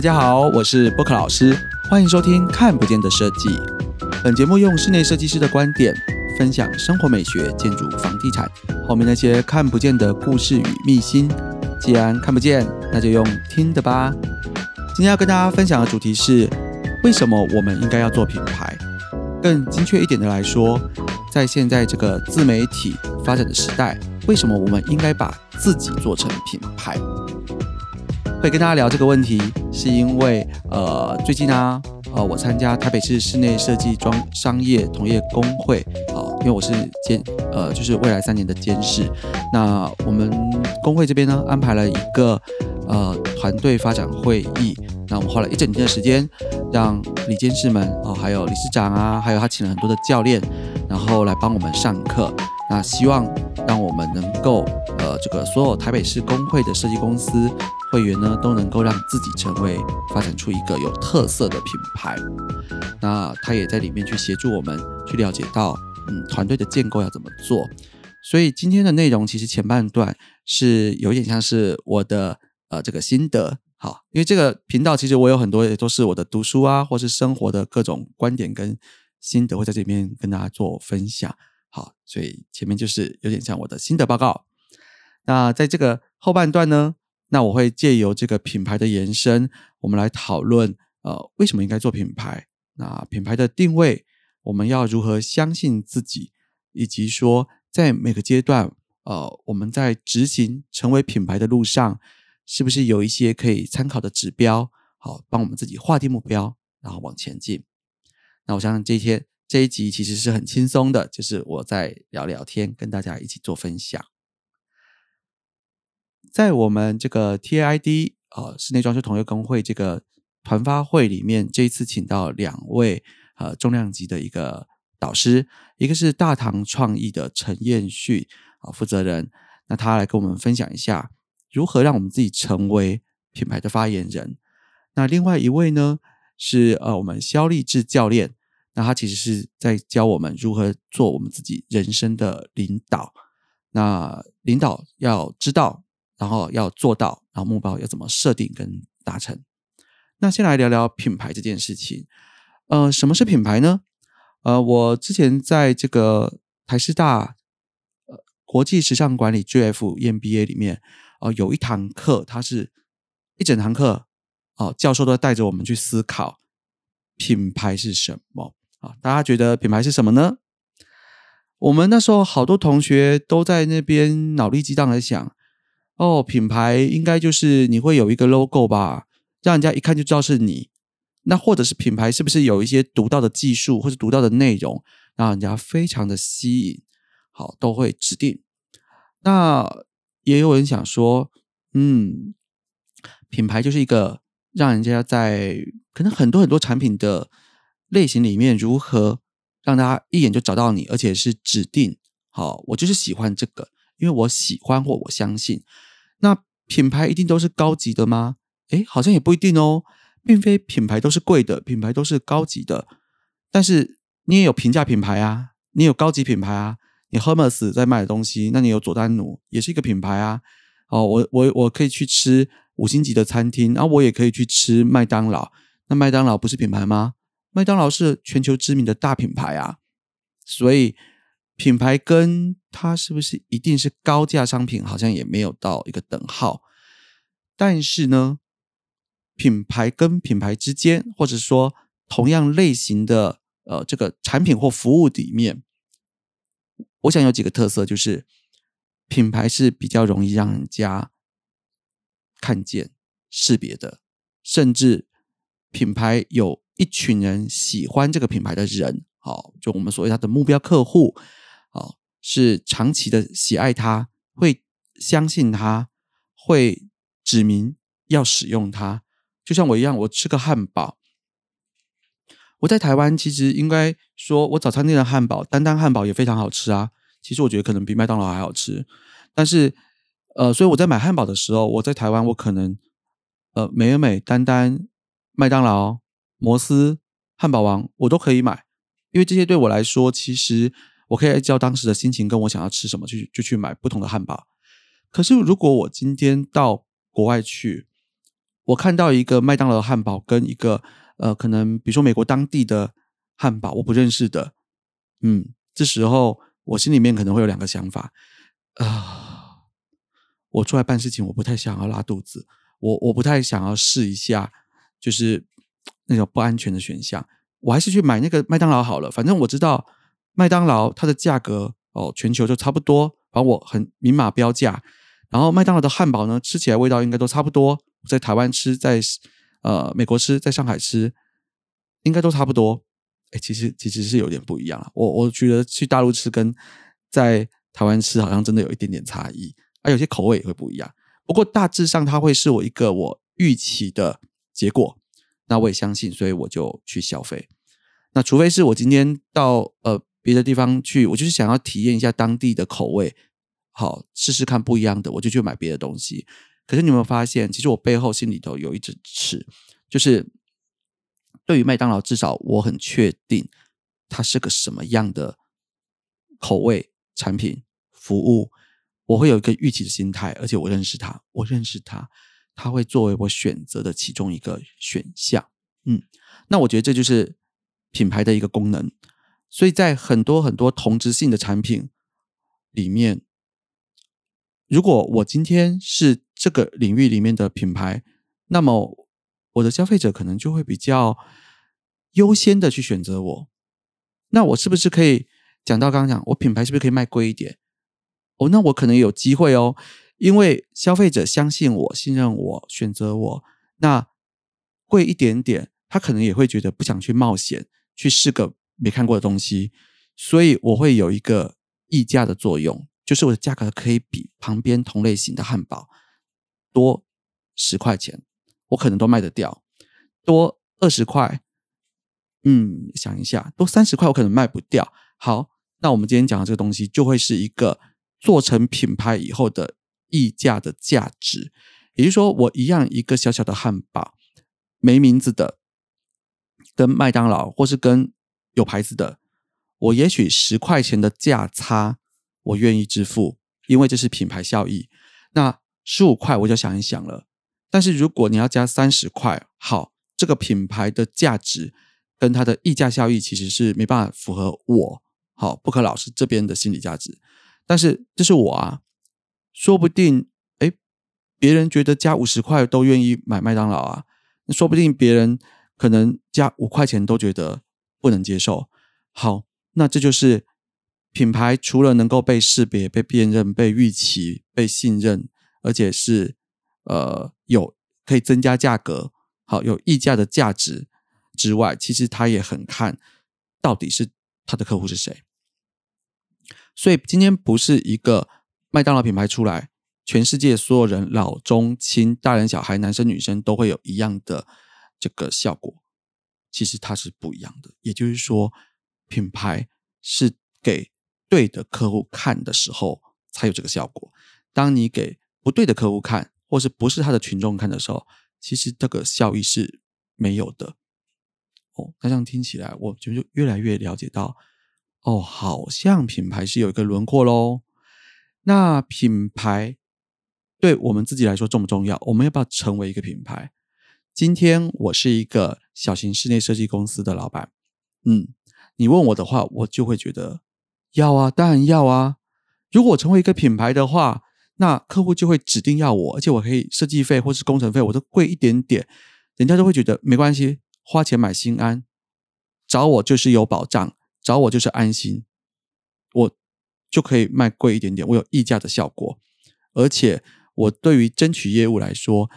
大家好，我是波克老师，欢迎收听《看不见的设计》。本节目用室内设计师的观点，分享生活美学、建筑、房地产后面那些看不见的故事与秘辛。既然看不见，那就用听的吧。今天要跟大家分享的主题是：为什么我们应该要做品牌？更精确一点的来说，在现在这个自媒体发展的时代，为什么我们应该把自己做成品牌？会跟大家聊这个问题，是因为呃，最近呢，呃，我参加台北市室内设计装商业同业工会，啊，因为我是监呃，就是未来三年的监事，那我们工会这边呢，安排了一个呃团队发展会议，那我们花了一整天的时间，让李监事们哦，还有理事长啊，还有他请了很多的教练，然后来帮我们上课，那希望让我们能够呃，这个所有台北市工会的设计公司。会员呢都能够让自己成为发展出一个有特色的品牌，那他也在里面去协助我们去了解到，嗯，团队的建构要怎么做。所以今天的内容其实前半段是有点像是我的呃这个心得，好，因为这个频道其实我有很多也都是我的读书啊，或是生活的各种观点跟心得会在这里面跟大家做分享，好，所以前面就是有点像我的心得报告。那在这个后半段呢？那我会借由这个品牌的延伸，我们来讨论，呃，为什么应该做品牌？那品牌的定位，我们要如何相信自己？以及说，在每个阶段，呃，我们在执行成为品牌的路上，是不是有一些可以参考的指标？好，帮我们自己划定目标，然后往前进。那我相信这一天这一集其实是很轻松的，就是我在聊聊天，跟大家一起做分享。在我们这个 TID 啊室内装修同业工会这个团发会里面，这一次请到两位呃重量级的一个导师，一个是大唐创意的陈彦旭啊负责人，那他来跟我们分享一下如何让我们自己成为品牌的发言人。那另外一位呢是呃我们肖立志教练，那他其实是在教我们如何做我们自己人生的领导。那领导要知道。然后要做到，然后目标要怎么设定跟达成？那先来聊聊品牌这件事情。呃，什么是品牌呢？呃，我之前在这个台师大呃国际时尚管理 G F M B A 里面，呃，有一堂课，它是一整堂课，哦，教授都带着我们去思考品牌是什么啊？大家觉得品牌是什么呢？我们那时候好多同学都在那边脑力激荡的想。哦，品牌应该就是你会有一个 logo 吧，让人家一看就知道是你。那或者是品牌是不是有一些独到的技术或者独到的内容，让人家非常的吸引？好，都会指定。那也有人想说，嗯，品牌就是一个让人家在可能很多很多产品的类型里面，如何让大家一眼就找到你，而且是指定。好，我就是喜欢这个，因为我喜欢或我相信。那品牌一定都是高级的吗？诶，好像也不一定哦，并非品牌都是贵的，品牌都是高级的。但是你也有平价品牌啊，你有高级品牌啊。你 Hermes 在卖的东西，那你有佐丹奴，也是一个品牌啊。哦，我我我可以去吃五星级的餐厅，然后我也可以去吃麦当劳。那麦当劳不是品牌吗？麦当劳是全球知名的大品牌啊，所以。品牌跟它是不是一定是高价商品，好像也没有到一个等号。但是呢，品牌跟品牌之间，或者说同样类型的呃这个产品或服务里面，我想有几个特色，就是品牌是比较容易让人家看见、识别的，甚至品牌有一群人喜欢这个品牌的人，好，就我们所谓它的目标客户。是长期的喜爱它，会相信它，会指明要使用它。就像我一样，我吃个汉堡，我在台湾其实应该说，我早餐店的汉堡，丹丹汉堡也非常好吃啊。其实我觉得可能比麦当劳还好吃。但是，呃，所以我在买汉堡的时候，我在台湾我可能，呃，美美、丹丹、麦当劳、摩斯、汉堡王，我都可以买，因为这些对我来说其实。我可以按照当时的心情跟我想要吃什么，去就去买不同的汉堡。可是如果我今天到国外去，我看到一个麦当劳汉堡跟一个呃，可能比如说美国当地的汉堡，我不认识的，嗯，这时候我心里面可能会有两个想法啊，我出来办事情，我不太想要拉肚子，我我不太想要试一下，就是那种不安全的选项，我还是去买那个麦当劳好了，反正我知道麦当劳它的价格哦，全球就差不多，反正我很明码标价。然后麦当劳的汉堡呢，吃起来味道应该都差不多。在台湾吃，在呃美国吃，在上海吃，应该都差不多。哎，其实其实是有点不一样了我我觉得去大陆吃跟在台湾吃好像真的有一点点差异，啊，有些口味也会不一样。不过大致上它会是我一个我预期的结果，那我也相信，所以我就去消费。那除非是我今天到呃别的地方去，我就是想要体验一下当地的口味。好，试试看不一样的，我就去买别的东西。可是你有没有发现，其实我背后心里头有一只尺，就是对于麦当劳，至少我很确定它是个什么样的口味、产品、服务，我会有一个预期的心态，而且我认识它，我认识它，它会作为我选择的其中一个选项。嗯，那我觉得这就是品牌的一个功能。所以在很多很多同质性的产品里面。如果我今天是这个领域里面的品牌，那么我的消费者可能就会比较优先的去选择我。那我是不是可以讲到刚刚讲，我品牌是不是可以卖贵一点？哦，那我可能有机会哦，因为消费者相信我、信任我、选择我，那贵一点点，他可能也会觉得不想去冒险去试个没看过的东西，所以我会有一个溢价的作用。就是我的价格可以比旁边同类型的汉堡多十块钱，我可能都卖得掉；多二十块，嗯，想一下，多三十块我可能卖不掉。好，那我们今天讲的这个东西就会是一个做成品牌以后的溢价的价值。也就是说，我一样一个小小的汉堡，没名字的，跟麦当劳或是跟有牌子的，我也许十块钱的价差。我愿意支付，因为这是品牌效益。那十五块我就想一想了。但是如果你要加三十块，好，这个品牌的价值跟它的溢价效益其实是没办法符合我好不可老师这边的心理价值。但是这是我啊，说不定哎，别人觉得加五十块都愿意买麦当劳啊，说不定别人可能加五块钱都觉得不能接受。好，那这就是。品牌除了能够被识别、被辨认、被预期、被信任，而且是呃有可以增加价格、好有溢价的价值之外，其实他也很看到底是他的客户是谁。所以今天不是一个麦当劳品牌出来，全世界所有人老中青、大人小孩、男生女生都会有一样的这个效果。其实它是不一样的，也就是说，品牌是给。对的客户看的时候才有这个效果。当你给不对的客户看，或是不是他的群众看的时候，其实这个效益是没有的。哦，那这样听起来，我就越来越了解到，哦，好像品牌是有一个轮廓喽。那品牌对我们自己来说重不重要？我们要不要成为一个品牌？今天我是一个小型室内设计公司的老板，嗯，你问我的话，我就会觉得。要啊，当然要啊！如果我成为一个品牌的话，那客户就会指定要我，而且我可以设计费或是工程费我都贵一点点，人家都会觉得没关系，花钱买心安，找我就是有保障，找我就是安心，我就可以卖贵一点点，我有溢价的效果，而且我对于争取业务来说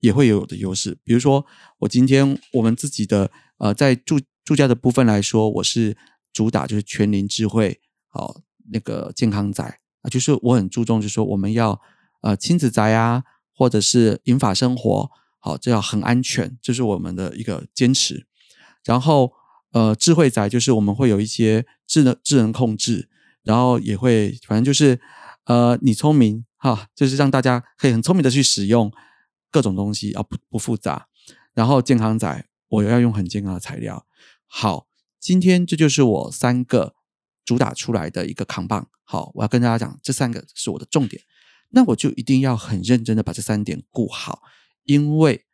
也会有的优势。比如说，我今天我们自己的呃，在住住家的部分来说，我是主打就是全龄智慧。好，那个健康宅啊，就是我很注重，就是说我们要呃亲子宅啊，或者是银法生活，好，这要很安全，这是我们的一个坚持。然后呃智慧宅就是我们会有一些智能智能控制，然后也会反正就是呃你聪明哈，就是让大家可以很聪明的去使用各种东西啊，不不复杂。然后健康宅我又要用很健康的材料。好，今天这就是我三个。主打出来的一个扛棒，好，我要跟大家讲，这三个是我的重点，那我就一定要很认真的把这三点顾好，因为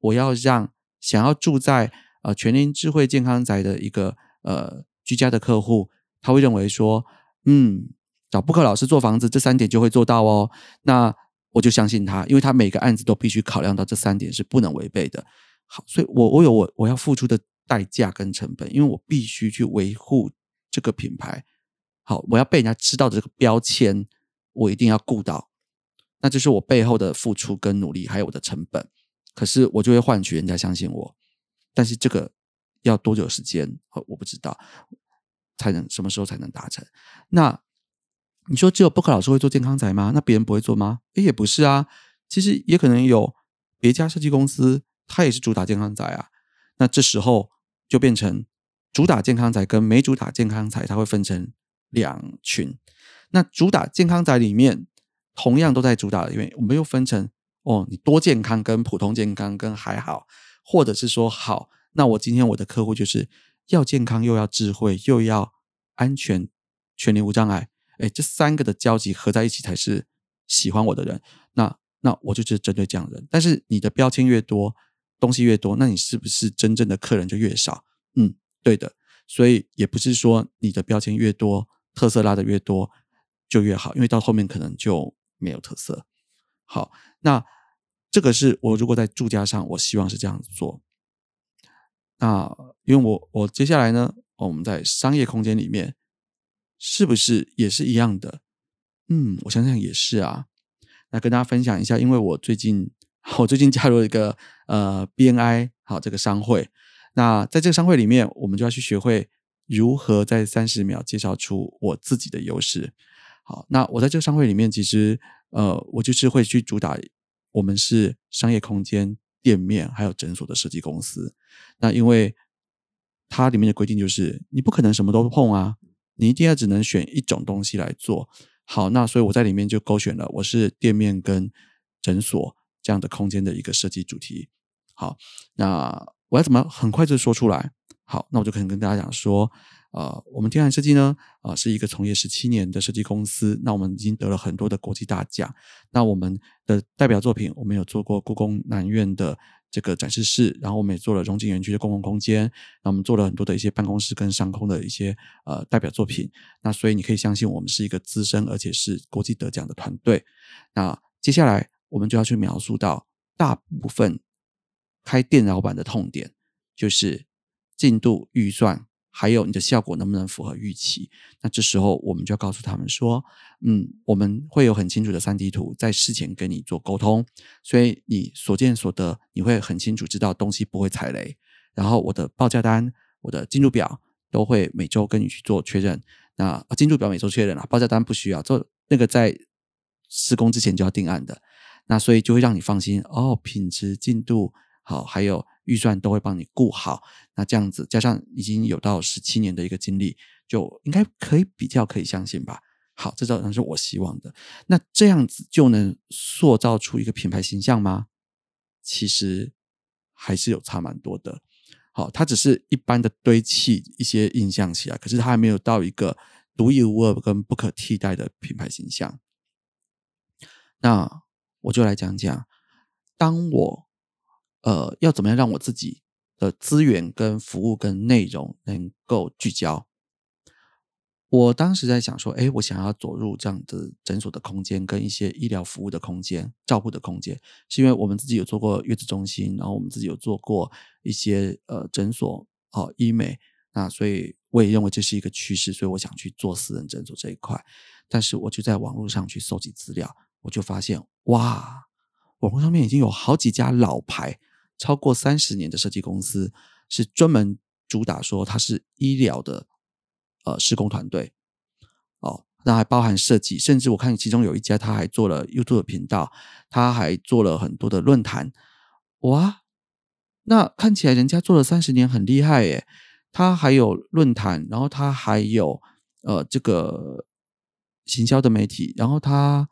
我要让想要住在呃全龄智慧健康宅的一个呃居家的客户，他会认为说，嗯，找布克老师做房子，这三点就会做到哦。那我就相信他，因为他每个案子都必须考量到这三点是不能违背的。好，所以我我有我我要付出的代价跟成本，因为我必须去维护这个品牌。好，我要被人家知道的这个标签，我一定要顾到。那就是我背后的付出跟努力，还有我的成本。可是我就会换取人家相信我，但是这个要多久时间？我不知道，才能什么时候才能达成？那你说只有 Book 老师会做健康宅吗？那别人不会做吗？诶，也不是啊，其实也可能有别家设计公司，它也是主打健康宅啊。那这时候就变成主打健康宅跟没主打健康宅，它会分成两群。那主打健康宅里面，同样都在主打里面，我们又分成。哦，你多健康跟普通健康跟还好，或者是说好，那我今天我的客户就是要健康又要智慧又要安全，全年无障碍，哎，这三个的交集合在一起才是喜欢我的人。那那我就是针对这样的人。但是你的标签越多，东西越多，那你是不是真正的客人就越少？嗯，对的。所以也不是说你的标签越多，特色拉的越多就越好，因为到后面可能就没有特色。好，那。这个是我如果在住家上，我希望是这样子做。那因为我我接下来呢，我们在商业空间里面是不是也是一样的？嗯，我想想也是啊。那跟大家分享一下，因为我最近 我最近加入了一个呃 BNI 好这个商会。那在这个商会里面，我们就要去学会如何在三十秒介绍出我自己的优势。好，那我在这个商会里面，其实呃，我就是会去主打。我们是商业空间、店面还有诊所的设计公司。那因为它里面的规定就是，你不可能什么都碰啊，你一定要只能选一种东西来做好。那所以我在里面就勾选了，我是店面跟诊所这样的空间的一个设计主题。好，那我要怎么很快就说出来？好，那我就可能跟大家讲说。呃，我们天然设计呢，啊，是一个从业十七年的设计公司。那我们已经得了很多的国际大奖。那我们的代表作品，我们有做过故宫南院的这个展示室，然后我们也做了融景园区的公共空间。那我们做了很多的一些办公室跟商空的一些呃代表作品。那所以你可以相信，我们是一个资深而且是国际得奖的团队。那接下来我们就要去描述到大部分开店老板的痛点，就是进度预算。还有你的效果能不能符合预期？那这时候我们就要告诉他们说，嗯，我们会有很清楚的三 D 图在事前跟你做沟通，所以你所见所得你会很清楚知道东西不会踩雷。然后我的报价单、我的进度表都会每周跟你去做确认。那进度表每周确认了，报价单不需要做，那个在施工之前就要定案的。那所以就会让你放心哦，品质、进度好，还有。预算都会帮你顾好，那这样子加上已经有到十七年的一个经历，就应该可以比较可以相信吧。好，这当然是我希望的。那这样子就能塑造出一个品牌形象吗？其实还是有差蛮多的。好，它只是一般的堆砌一些印象起来，可是它还没有到一个独一无二跟不可替代的品牌形象。那我就来讲讲，当我。呃，要怎么样让我自己的资源、跟服务、跟内容能够聚焦？我当时在想说，哎，我想要走入这样的诊所的空间，跟一些医疗服务的空间、照顾的空间，是因为我们自己有做过月子中心，然后我们自己有做过一些呃诊所、哦医美，那所以我也认为这是一个趋势，所以我想去做私人诊所这一块。但是我就在网络上去搜集资料，我就发现，哇，网络上面已经有好几家老牌。超过三十年的设计公司是专门主打说它是医疗的呃施工团队哦，那还包含设计，甚至我看其中有一家他还做了 YouTube 频道，他还做了很多的论坛哇，那看起来人家做了三十年很厉害耶，他还有论坛，然后他还有呃这个行销的媒体，然后他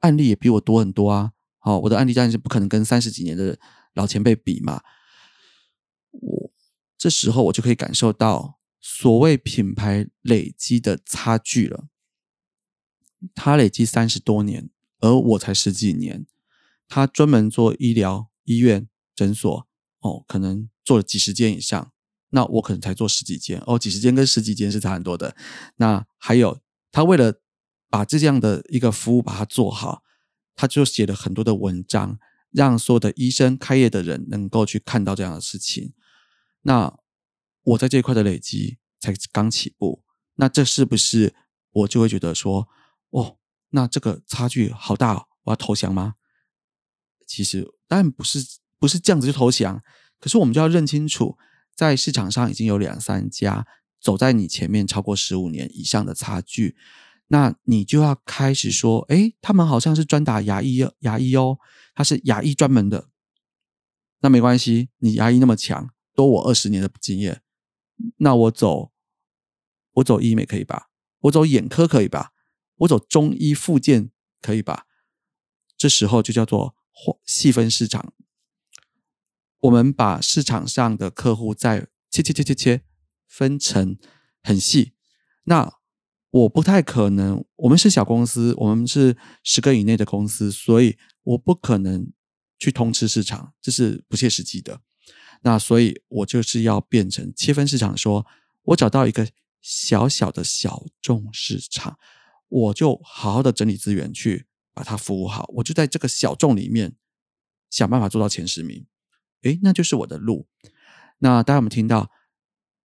案例也比我多很多啊，好，我的案例当然是不可能跟三十几年的。老前辈比嘛，我这时候我就可以感受到所谓品牌累积的差距了。他累积三十多年，而我才十几年。他专门做医疗、医院、诊所哦，可能做了几十间以上，那我可能才做十几间哦，几十间跟十几间是差很多的。那还有他为了把这样的一个服务把它做好，他就写了很多的文章，让所有的医生开业的人能够去看到这样的事情。那我在这一块的累积才刚起步，那这是不是我就会觉得说，哦，那这个差距好大，我要投降吗？其实当然不是，不是这样子就投降。可是我们就要认清楚，在市场上已经有两三家走在你前面超过十五年以上的差距，那你就要开始说，哎，他们好像是专打牙医，牙医哦，他是牙医专门的。那没关系，你牙医那么强，多我二十年的经验，那我走，我走医美可以吧？我走眼科可以吧？我走中医附件可以吧？这时候就叫做。细分市场，我们把市场上的客户再切切切切切分成很细。那我不太可能，我们是小公司，我们是十个以内的公司，所以我不可能去通吃市场，这是不切实际的。那所以我就是要变成切分市场，说我找到一个小小的小众市场，我就好好的整理资源去。把它服务好，我就在这个小众里面想办法做到前十名，诶，那就是我的路。那大家有没有听到？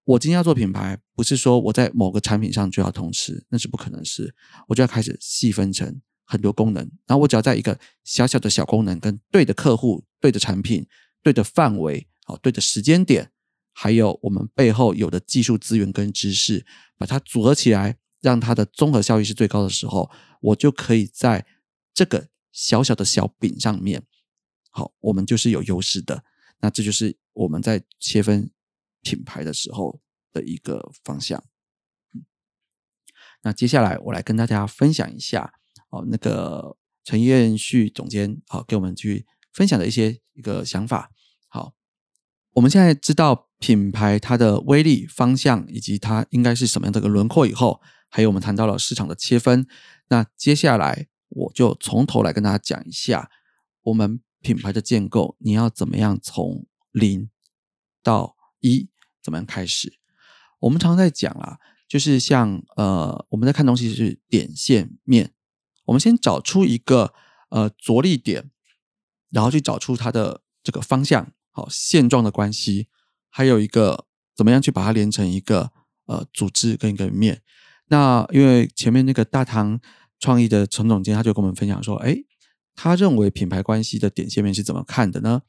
我今天要做品牌，不是说我在某个产品上就要同时，那是不可能是。我就要开始细分成很多功能，然后我只要在一个小小的小功能，跟对的客户、对的产品、对的范围、好对的时间点，还有我们背后有的技术资源跟知识，把它组合起来，让它的综合效益是最高的时候，我就可以在。这个小小的小饼上面，好，我们就是有优势的。那这就是我们在切分品牌的时候的一个方向。那接下来我来跟大家分享一下，哦，那个陈彦旭总监，好，给我们去分享的一些一个想法。好，我们现在知道品牌它的威力、方向以及它应该是什么样的一个轮廓以后，还有我们谈到了市场的切分。那接下来。我就从头来跟大家讲一下，我们品牌的建构，你要怎么样从零到一，怎么样开始？我们常常在讲啊，就是像呃，我们在看东西是点线面，我们先找出一个呃着力点，然后去找出它的这个方向，好现状的关系，还有一个怎么样去把它连成一个呃组织跟一个面。那因为前面那个大唐。创意的陈总监他就跟我们分享说：“哎，他认为品牌关系的点线面是怎么看的呢？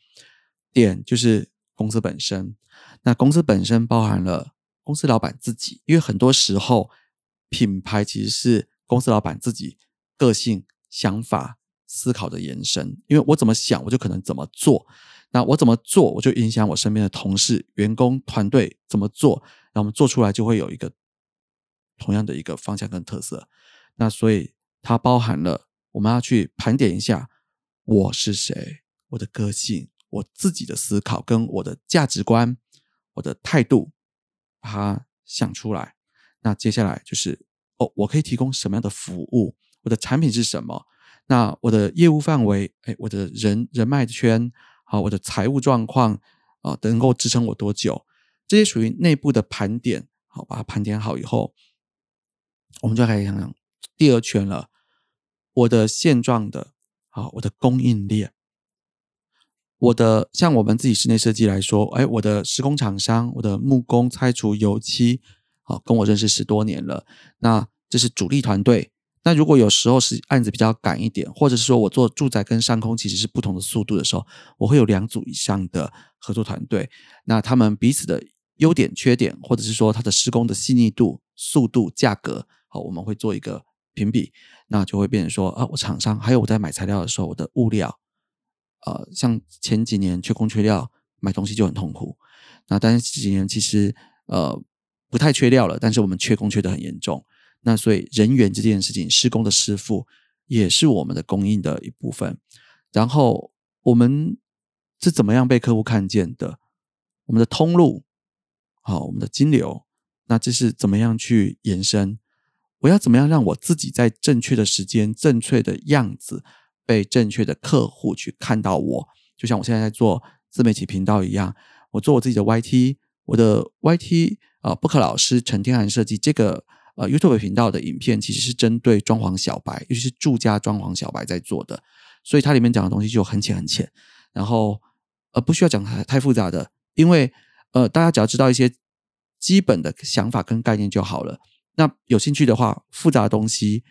点就是公司本身，那公司本身包含了公司老板自己，因为很多时候品牌其实是公司老板自己个性、想法、思考的延伸。因为我怎么想，我就可能怎么做。那我怎么做，我就影响我身边的同事、员工、团队怎么做，那我们做出来就会有一个同样的一个方向跟特色。那所以。它包含了我们要去盘点一下我是谁，我的个性，我自己的思考跟我的价值观，我的态度，把它想出来。那接下来就是哦，我可以提供什么样的服务？我的产品是什么？那我的业务范围，哎，我的人人脉圈，好，我的财务状况啊，能够支撑我多久？这些属于内部的盘点。好，把它盘点好以后，我们就开始想想第二圈了。我的现状的，好，我的供应链，我的像我们自己室内设计来说，哎，我的施工厂商，我的木工、拆除、油漆，好，跟我认识十多年了，那这是主力团队。那如果有时候是案子比较赶一点，或者是说我做住宅跟上空其实是不同的速度的时候，我会有两组以上的合作团队，那他们彼此的优点、缺点，或者是说它的施工的细腻度、速度、价格，好，我们会做一个。评比，那就会变成说啊，我厂商还有我在买材料的时候，我的物料，呃，像前几年缺工缺料，买东西就很痛苦。那但是这几年其实呃不太缺料了，但是我们缺工缺的很严重。那所以人员这件事情，施工的师傅也是我们的供应的一部分。然后我们是怎么样被客户看见的？我们的通路，好，我们的金流，那这是怎么样去延伸？我要怎么样让我自己在正确的时间、正确的样子被正确的客户去看到我？就像我现在在做自媒体频道一样，我做我自己的 YT，我的 YT 啊，不可老师陈天涵设计这个呃 YouTube 频道的影片，其实是针对装潢小白，尤其是住家装潢小白在做的，所以它里面讲的东西就很浅很浅，然后呃不需要讲太太复杂的，因为呃大家只要知道一些基本的想法跟概念就好了。那有兴趣的话，复杂的东西，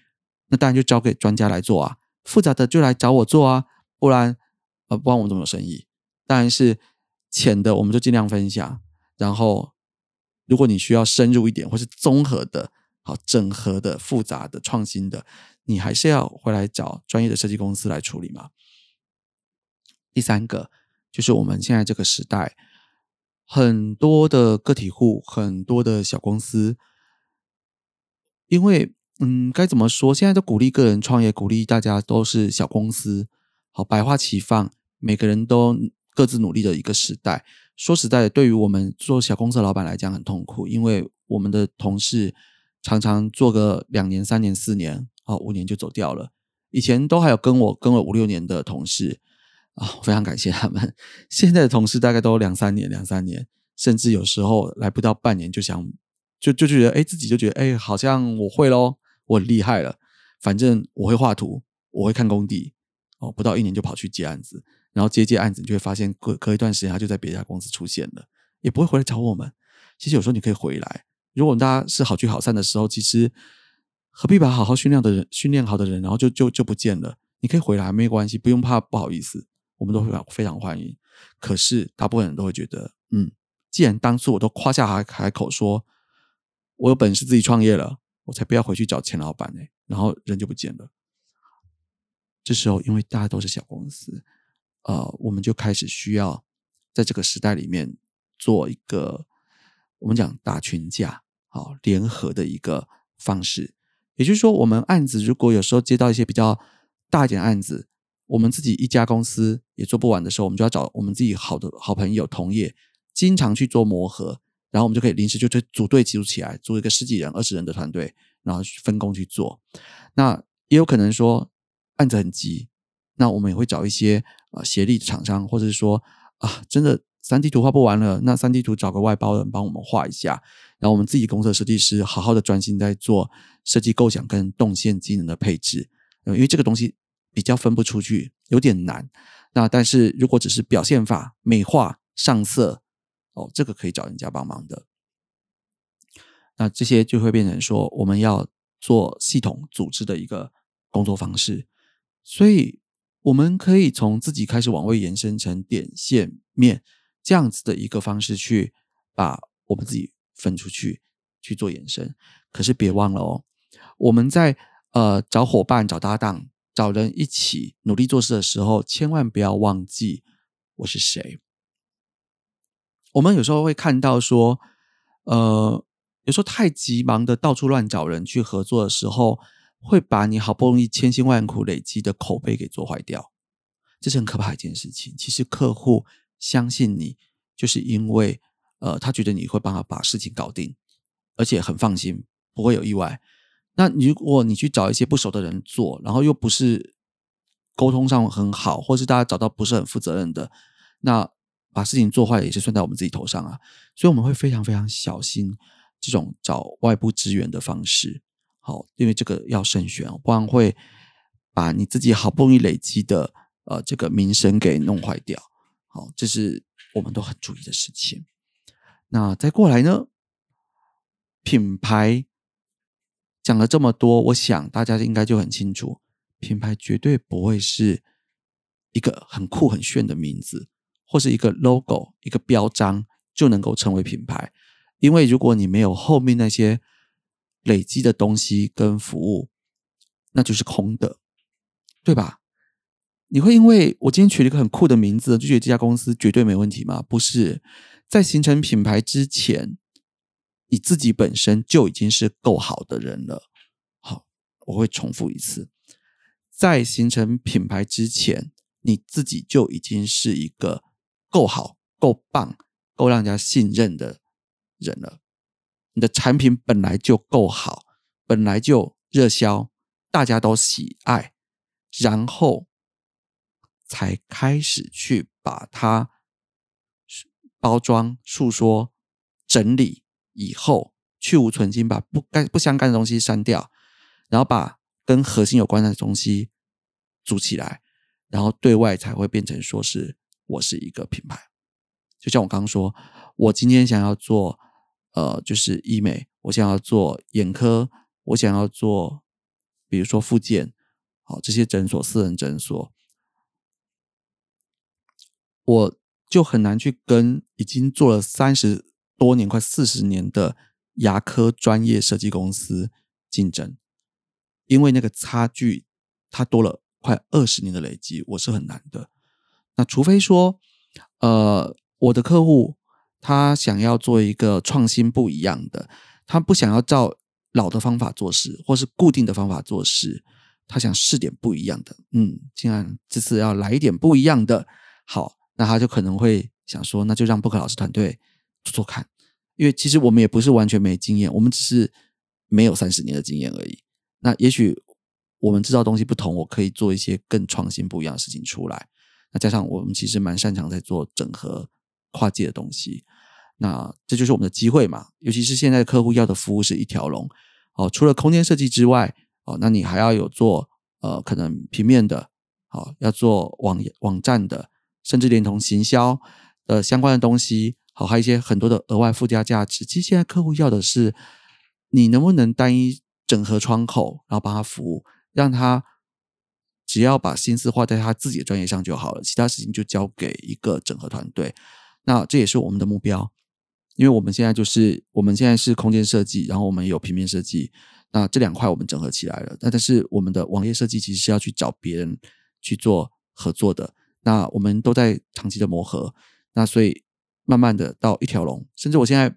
那当然就交给专家来做啊。复杂的就来找我做啊，不然呃，不然我们怎么有生意？当然是浅的，我们就尽量分享。然后，如果你需要深入一点，或是综合的、好整合的、复杂的、创新的，你还是要回来找专业的设计公司来处理嘛。第三个就是我们现在这个时代，很多的个体户，很多的小公司。因为，嗯，该怎么说？现在都鼓励个人创业，鼓励大家都是小公司，好百花齐放，每个人都各自努力的一个时代。说实在的，对于我们做小公司的老板来讲，很痛苦，因为我们的同事常常做个两年、三年、四年，哦，五年就走掉了。以前都还有跟我跟了五六年的同事啊，非常感谢他们。现在的同事大概都两三年、两三年，甚至有时候来不到半年就想。就就觉得哎，自己就觉得哎，好像我会喽，我很厉害了。反正我会画图，我会看工地，哦，不到一年就跑去接案子，然后接接案子，你就会发现隔隔一段时间，他就在别家公司出现了，也不会回来找我们。其实有时候你可以回来，如果大家是好聚好散的时候，其实何必把好好训练的人、训练好的人，然后就就就不见了？你可以回来，没关系，不用怕不好意思，我们都非常非常欢迎。可是大部分人都会觉得，嗯，既然当初我都夸下海海口说。我有本事自己创业了，我才不要回去找钱老板呢。然后人就不见了。这时候，因为大家都是小公司，呃，我们就开始需要在这个时代里面做一个我们讲打群架、好联合的一个方式。也就是说，我们案子如果有时候接到一些比较大一点案子，我们自己一家公司也做不完的时候，我们就要找我们自己好的好朋友同业，经常去做磨合。然后我们就可以临时就组组队组起来，组一个十几人、二十人的团队，然后分工去做。那也有可能说案子很急，那我们也会找一些啊协力的厂商，或者是说啊真的三 D 图画不完了，那三 D 图找个外包人帮我们画一下，然后我们自己公司的设计师好好的专心在做设计构想跟动线机能的配置。因为这个东西比较分不出去，有点难。那但是如果只是表现法、美化、上色。哦，这个可以找人家帮忙的。那这些就会变成说，我们要做系统组织的一个工作方式。所以，我们可以从自己开始往外延伸成点、线、面这样子的一个方式，去把我们自己分出去去做延伸。可是别忘了哦，我们在呃找伙伴、找搭档、找人一起努力做事的时候，千万不要忘记我是谁。我们有时候会看到说，呃，有时候太急忙的到处乱找人去合作的时候，会把你好不容易千辛万苦累积的口碑给做坏掉，这是很可怕一件事情。其实客户相信你，就是因为呃，他觉得你会帮他把事情搞定，而且很放心，不会有意外。那如果你去找一些不熟的人做，然后又不是沟通上很好，或是大家找到不是很负责任的，那。把事情做坏也是算在我们自己头上啊，所以我们会非常非常小心这种找外部支援的方式。好，因为这个要慎选，不然会把你自己好不容易累积的呃这个名声给弄坏掉。好，这是我们都很注意的事情。那再过来呢，品牌讲了这么多，我想大家应该就很清楚，品牌绝对不会是一个很酷很炫的名字。或是一个 logo、一个标章就能够成为品牌，因为如果你没有后面那些累积的东西跟服务，那就是空的，对吧？你会因为我今天取了一个很酷的名字，就觉得这家公司绝对没问题吗？不是，在形成品牌之前，你自己本身就已经是够好的人了。好，我会重复一次，在形成品牌之前，你自己就已经是一个。够好、够棒、够让人家信任的人了。你的产品本来就够好，本来就热销，大家都喜爱，然后才开始去把它包装、诉说、整理以后，去无存精，把不该不相干的东西删掉，然后把跟核心有关的东西组起来，然后对外才会变成说是我是一个品牌。就像我刚刚说，我今天想要做呃，就是医美，我想要做眼科，我想要做，比如说复健，好这些诊所、私人诊所。我就很难去跟已经做了三十多年、快四十年的牙科专业设计公司竞争，因为那个差距它多了快二十年的累积，我是很难的。那除非说，呃，我的客户他想要做一个创新不一样的，他不想要照老的方法做事，或是固定的方法做事，他想试点不一样的。嗯，既然这次要来一点不一样的，好。那他就可能会想说，那就让布克老师团队做做看，因为其实我们也不是完全没经验，我们只是没有三十年的经验而已。那也许我们知道东西不同，我可以做一些更创新不一样的事情出来。那加上我们其实蛮擅长在做整合跨界的东西，那这就是我们的机会嘛。尤其是现在客户要的服务是一条龙哦，除了空间设计之外哦，那你还要有做呃可能平面的，好要做网网站的。甚至连同行销的相关的东西，好，还有一些很多的额外附加价值。其实现在客户要的是你能不能单一整合窗口，然后帮他服务，让他只要把心思花在他自己的专业上就好了，其他事情就交给一个整合团队。那这也是我们的目标，因为我们现在就是我们现在是空间设计，然后我们有平面设计，那这两块我们整合起来了。那但是我们的网页设计其实是要去找别人去做合作的。那我们都在长期的磨合，那所以慢慢的到一条龙，甚至我现在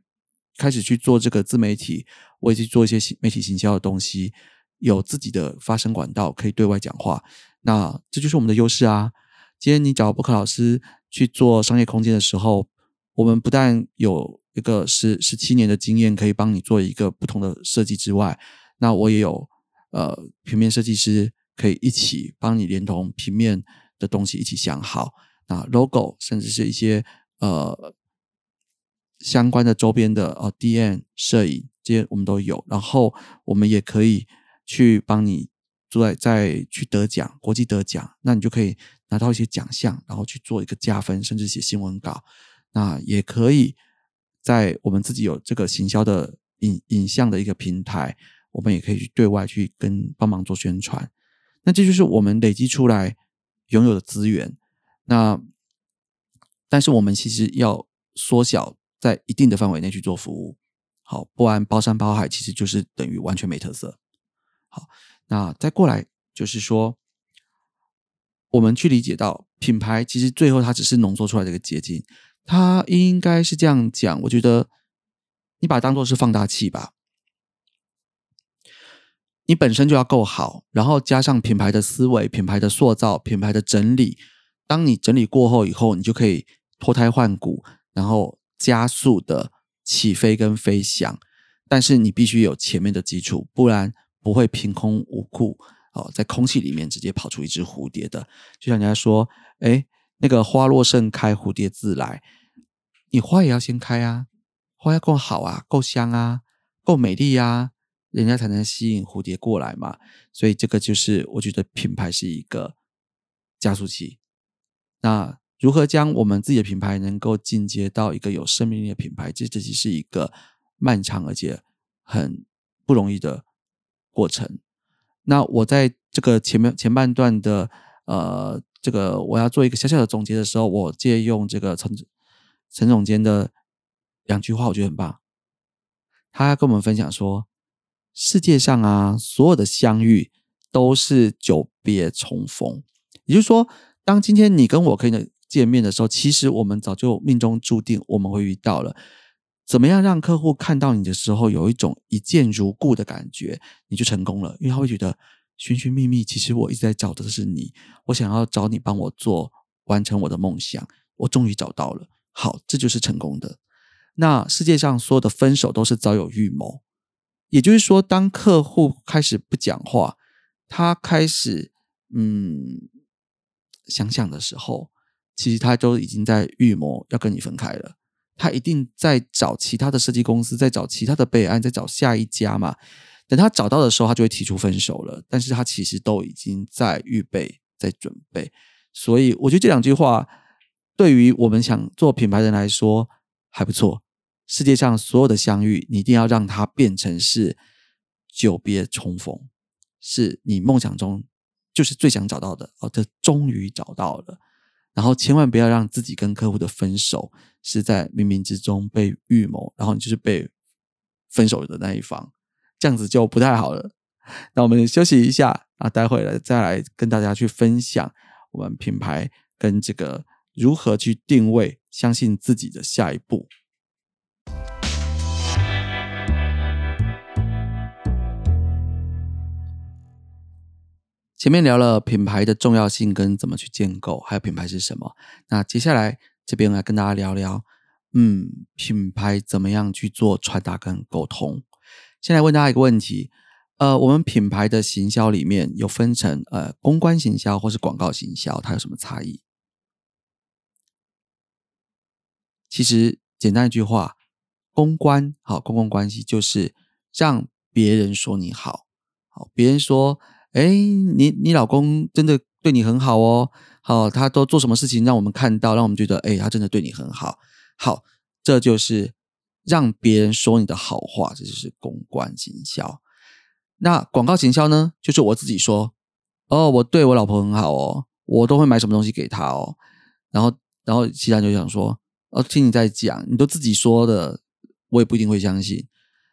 开始去做这个自媒体，我也去做一些媒体行销的东西，有自己的发声管道，可以对外讲话。那这就是我们的优势啊！今天你找布克老师去做商业空间的时候，我们不但有一个十十七年的经验，可以帮你做一个不同的设计之外，那我也有呃平面设计师可以一起帮你连同平面。的东西一起想好，那 logo 甚至是一些呃相关的周边的哦，DM 摄影这些我们都有，然后我们也可以去帮你做在再去得奖，国际得奖，那你就可以拿到一些奖项，然后去做一个加分，甚至写新闻稿。那也可以在我们自己有这个行销的影影像的一个平台，我们也可以去对外去跟帮忙做宣传。那这就是我们累积出来。拥有的资源，那但是我们其实要缩小在一定的范围内去做服务，好，不然包山包海其实就是等于完全没特色。好，那再过来就是说，我们去理解到品牌其实最后它只是浓缩出来的一个结晶，它应该是这样讲，我觉得你把它当做是放大器吧。你本身就要够好，然后加上品牌的思维、品牌的塑造、品牌的整理。当你整理过后以后，你就可以脱胎换骨，然后加速的起飞跟飞翔。但是你必须有前面的基础，不然不会凭空无故哦，在空气里面直接跑出一只蝴蝶的。就像人家说，哎，那个花落盛开，蝴蝶自来。你花也要先开啊，花要够好啊，够香啊，够美丽啊。人家才能吸引蝴蝶过来嘛，所以这个就是我觉得品牌是一个加速器。那如何将我们自己的品牌能够进阶到一个有生命力的品牌，这这其实是一个漫长而且很不容易的过程。那我在这个前面前半段的呃，这个我要做一个小小的总结的时候，我借用这个陈陈总监的两句话，我觉得很棒。他跟我们分享说。世界上啊，所有的相遇都是久别重逢。也就是说，当今天你跟我可以见面的时候，其实我们早就命中注定我们会遇到了。怎么样让客户看到你的时候有一种一见如故的感觉，你就成功了。因为他会觉得寻寻觅觅，其实我一直在找的是你，我想要找你帮我做完成我的梦想，我终于找到了。好，这就是成功的。那世界上所有的分手都是早有预谋。也就是说，当客户开始不讲话，他开始嗯想想的时候，其实他都已经在预谋要跟你分开了。他一定在找其他的设计公司，在找其他的备案，在找下一家嘛。等他找到的时候，他就会提出分手了。但是他其实都已经在预备，在准备。所以我觉得这两句话对于我们想做品牌人来说还不错。世界上所有的相遇，你一定要让它变成是久别重逢，是你梦想中就是最想找到的哦，这终于找到了。然后千万不要让自己跟客户的分手是在冥冥之中被预谋，然后你就是被分手的那一方，这样子就不太好了。那我们休息一下啊，待会儿再来跟大家去分享我们品牌跟这个如何去定位，相信自己的下一步。前面聊了品牌的重要性跟怎么去建构，还有品牌是什么。那接下来这边来跟大家聊聊，嗯，品牌怎么样去做传达跟沟通。先来问大家一个问题，呃，我们品牌的行销里面有分成呃公关行销或是广告行销，它有什么差异？其实简单一句话，公关好，公共关系就是让别人说你好，好，别人说。哎，你你老公真的对你很好哦，好，他都做什么事情让我们看到，让我们觉得，哎，他真的对你很好，好，这就是让别人说你的好话，这就是公关行销。那广告行销呢，就是我自己说，哦，我对我老婆很好哦，我都会买什么东西给她哦，然后然后其他人就想说，哦，听你在讲，你都自己说的，我也不一定会相信。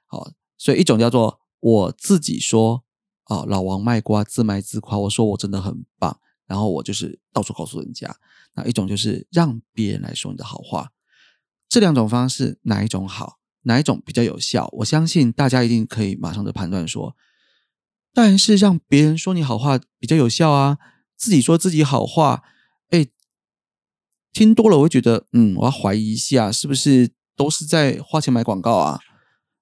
好，所以一种叫做我自己说。啊，老王卖瓜，自卖自夸。我说我真的很棒，然后我就是到处告诉人家。那一种就是让别人来说你的好话。这两种方式哪一种好？哪一种比较有效？我相信大家一定可以马上的判断说，当然是让别人说你好话比较有效啊。自己说自己好话，哎，听多了我会觉得，嗯，我要怀疑一下，是不是都是在花钱买广告啊？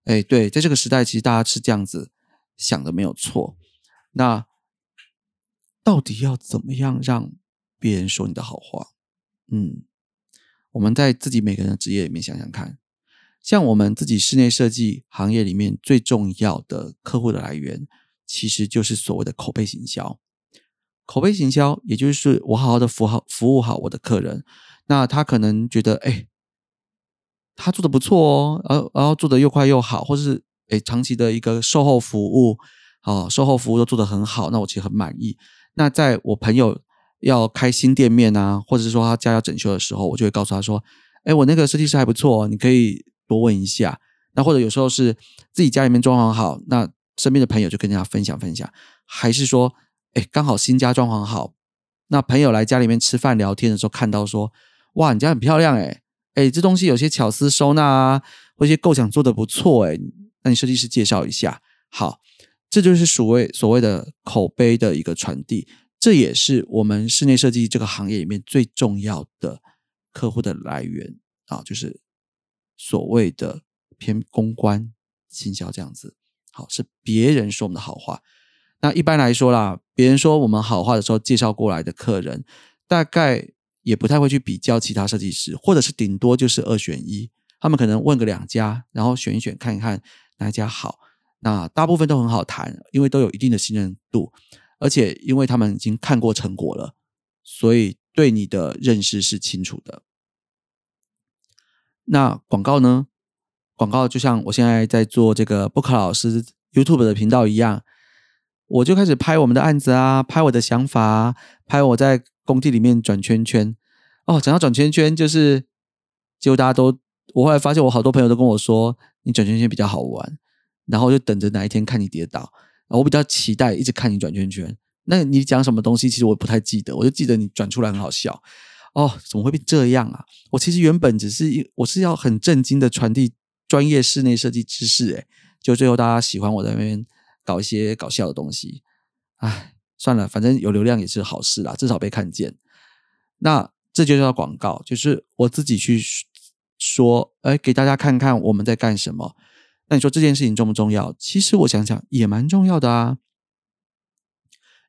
哎，对，在这个时代，其实大家是这样子。想的没有错，那到底要怎么样让别人说你的好话？嗯，我们在自己每个人的职业里面想想看，像我们自己室内设计行业里面最重要的客户的来源，其实就是所谓的口碑行销。口碑行销，也就是我好好的服好服务好我的客人，那他可能觉得，哎，他做的不错哦，然后然后做的又快又好，或是。诶，长期的一个售后服务，哦，售后服务都做得很好，那我其实很满意。那在我朋友要开新店面啊，或者是说他家要整修的时候，我就会告诉他说：“哎，我那个设计师还不错，你可以多问一下。”那或者有时候是自己家里面装潢好，那身边的朋友就跟人家分享分享。还是说，哎，刚好新家装潢好，那朋友来家里面吃饭聊天的时候看到说：“哇，你家很漂亮，哎，哎，这东西有些巧思收纳啊，或一些构想做的不错，哎。”那你设计师介绍一下，好，这就是所谓所谓的口碑的一个传递，这也是我们室内设计这个行业里面最重要的客户的来源啊，就是所谓的偏公关行销这样子。好，是别人说我们的好话。那一般来说啦，别人说我们好话的时候，介绍过来的客人大概也不太会去比较其他设计师，或者是顶多就是二选一，他们可能问个两家，然后选一选看一看。哪一家好？那大部分都很好谈，因为都有一定的信任度，而且因为他们已经看过成果了，所以对你的认识是清楚的。那广告呢？广告就像我现在在做这个布克老师 YouTube 的频道一样，我就开始拍我们的案子啊，拍我的想法，拍我在工地里面转圈圈。哦，讲到转圈圈，就是结果大家都，我后来发现，我好多朋友都跟我说。你转圈圈比较好玩，然后就等着哪一天看你跌倒。我比较期待一直看你转圈圈。那你讲什么东西，其实我不太记得，我就记得你转出来很好笑。哦，怎么会变这样啊？我其实原本只是我是要很震惊的传递专业室内设计知识，诶就最后大家喜欢我在那边搞一些搞笑的东西。唉，算了，反正有流量也是好事啦，至少被看见。那这就叫广告，就是我自己去。说，哎，给大家看看我们在干什么。那你说这件事情重不重要？其实我想想也蛮重要的啊。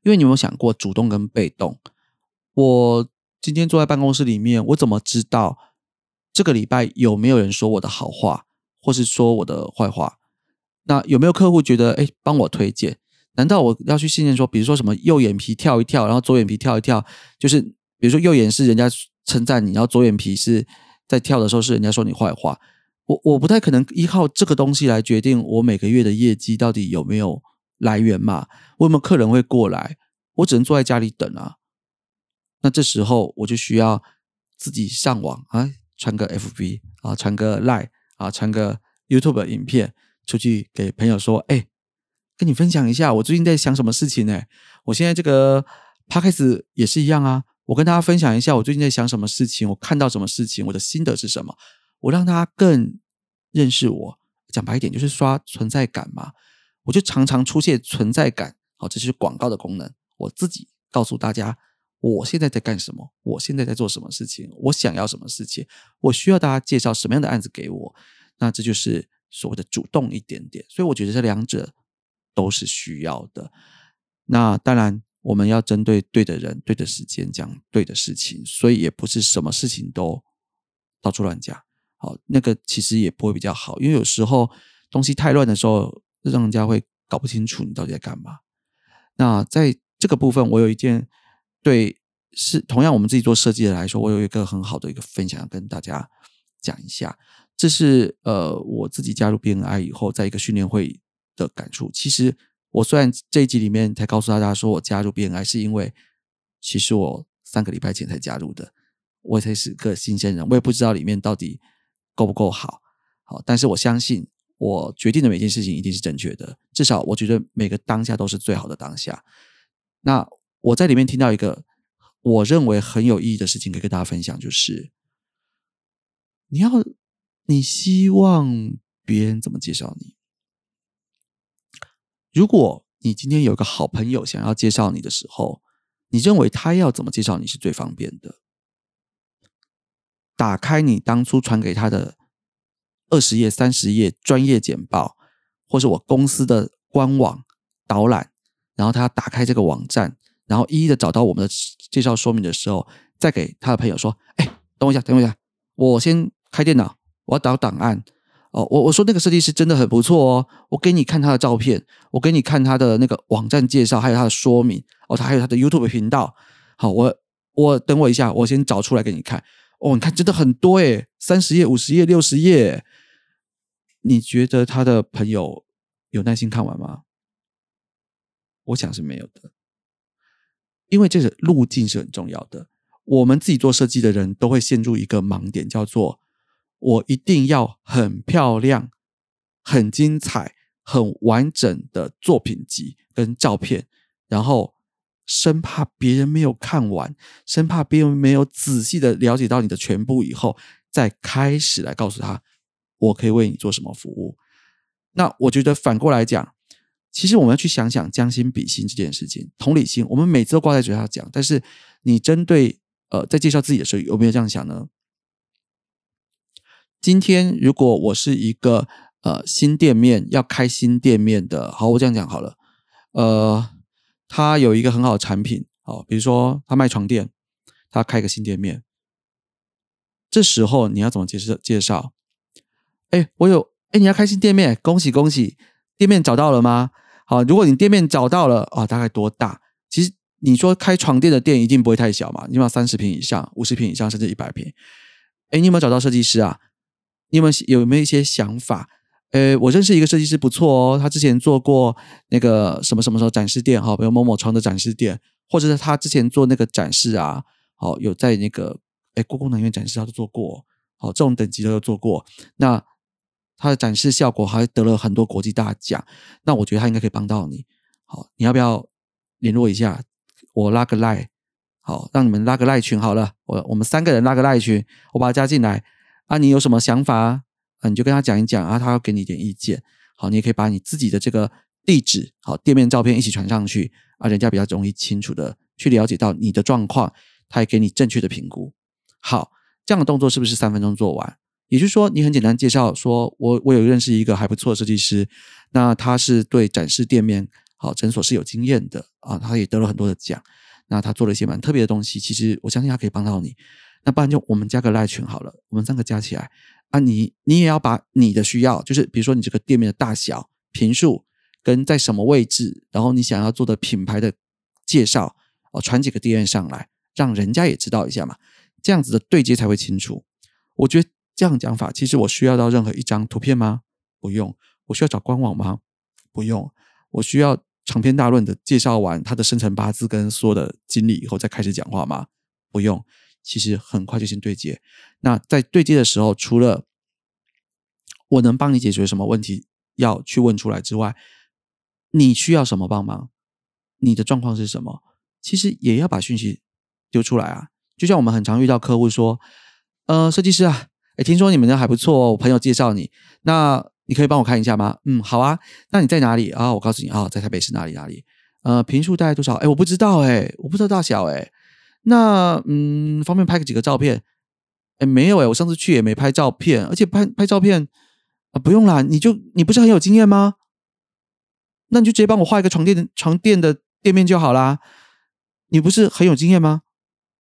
因为你有没有想过主动跟被动？我今天坐在办公室里面，我怎么知道这个礼拜有没有人说我的好话，或是说我的坏话？那有没有客户觉得，哎，帮我推荐？难道我要去信任说，比如说什么右眼皮跳一跳，然后左眼皮跳一跳，就是比如说右眼是人家称赞你，然后左眼皮是在跳的时候是人家说你坏话？我我不太可能依靠这个东西来决定我每个月的业绩到底有没有来源嘛？我有没有客人会过来？我只能坐在家里等啊。那这时候我就需要自己上网啊，传个 FB 啊，传个 Line 啊，传个 YouTube 影片出去给朋友说，哎，跟你分享一下我最近在想什么事情呢？我现在这个 Podcast 也是一样啊，我跟大家分享一下我最近在想什么事情，我看到什么事情，我的心得是什么。我让他更认识我，讲白一点就是刷存在感嘛。我就常常出现存在感，好，这是广告的功能。我自己告诉大家，我现在在干什么，我现在在做什么事情，我想要什么事情，我需要大家介绍什么样的案子给我。那这就是所谓的主动一点点。所以我觉得这两者都是需要的。那当然，我们要针对对的人、对的时间讲对的事情，所以也不是什么事情都到处乱讲。好，那个其实也不会比较好，因为有时候东西太乱的时候，让人家会搞不清楚你到底在干嘛。那在这个部分，我有一件对是同样我们自己做设计的来说，我有一个很好的一个分享跟大家讲一下。这是呃我自己加入 BNI 以后，在一个训练会的感触。其实我虽然这一集里面才告诉大家说我加入 BNI，是因为其实我三个礼拜前才加入的，我才是个新鲜人，我也不知道里面到底。够不够好？好，但是我相信我决定的每件事情一定是正确的。至少我觉得每个当下都是最好的当下。那我在里面听到一个我认为很有意义的事情，可以跟大家分享，就是你要你希望别人怎么介绍你？如果你今天有个好朋友想要介绍你的时候，你认为他要怎么介绍你是最方便的？打开你当初传给他的二十页、三十页专业简报，或是我公司的官网导览，然后他打开这个网站，然后一一的找到我们的介绍说明的时候，再给他的朋友说：“哎，等我一下，等我一下，我先开电脑，我要导档案。哦，我我说那个设计师真的很不错哦，我给你看他的照片，我给你看他的那个网站介绍，还有他的说明。哦，他还有他的 YouTube 频道。好，我我等我一下，我先找出来给你看。”哦，你看，真的很多诶，三十页、五十页、六十页。你觉得他的朋友有耐心看完吗？我想是没有的，因为这个路径是很重要的。我们自己做设计的人都会陷入一个盲点，叫做我一定要很漂亮、很精彩、很完整的作品集跟照片，然后。生怕别人没有看完，生怕别人没有仔细的了解到你的全部以后，再开始来告诉他，我可以为你做什么服务。那我觉得反过来讲，其实我们要去想想将心比心这件事情，同理心，我们每次都挂在嘴上讲，但是你针对呃在介绍自己的时候，有没有这样想呢？今天如果我是一个呃新店面要开新店面的，好，我这样讲好了，呃。他有一个很好的产品，哦，比如说他卖床垫，他开个新店面。这时候你要怎么介绍？介绍？哎，我有，哎，你要开新店面，恭喜恭喜！店面找到了吗？好，如果你店面找到了，啊，大概多大？其实你说开床垫的店一定不会太小嘛，起码三十平以上、五十平以上，甚至一百平。哎，你有没有找到设计师啊？你有没有有没有一些想法？呃，我认识一个设计师，不错哦。他之前做过那个什么什么时候展示店哈，比如某某床的展示店，或者是他之前做那个展示啊，好有在那个哎故宫南院展示他都做过，好这种等级都有做过。那他的展示效果还得了很多国际大奖。那我觉得他应该可以帮到你。好，你要不要联络一下？我拉个赖，好，让你们拉个赖群好了。我我们三个人拉个赖群，我把他加进来。啊，你有什么想法？啊，你就跟他讲一讲啊，他要给你一点意见。好，你也可以把你自己的这个地址、好店面照片一起传上去啊，人家比较容易清楚的去了解到你的状况，他也给你正确的评估。好，这样的动作是不是三分钟做完？也就是说，你很简单介绍说，我我有认识一个还不错的设计师，那他是对展示店面、好诊所是有经验的啊，他也得了很多的奖，那他做了一些蛮特别的东西，其实我相信他可以帮到你。那不然就我们加个赖群好了，我们三个加起来啊，你你也要把你的需要，就是比如说你这个店面的大小、平数跟在什么位置，然后你想要做的品牌的介绍哦，传几个 DM 上来，让人家也知道一下嘛，这样子的对接才会清楚。我觉得这样讲法，其实我需要到任何一张图片吗？不用。我需要找官网吗？不用。我需要长篇大论的介绍完他的生辰八字跟所有的经历以后再开始讲话吗？不用。其实很快就先对接。那在对接的时候，除了我能帮你解决什么问题要去问出来之外，你需要什么帮忙？你的状况是什么？其实也要把讯息丢出来啊。就像我们很常遇到客户说：“呃，设计师啊，哎，听说你们的还不错，我朋友介绍你，那。”你可以帮我看一下吗？嗯，好啊。那你在哪里啊？我告诉你啊，在台北市哪里哪里？呃，平数大概多少？哎，我不知道哎，我不知道大小哎。那嗯，方便拍个几个照片？哎，没有哎，我上次去也没拍照片，而且拍拍照片啊，不用啦。你就你不是很有经验吗？那你就直接帮我画一个床垫床垫的店面就好啦。你不是很有经验吗？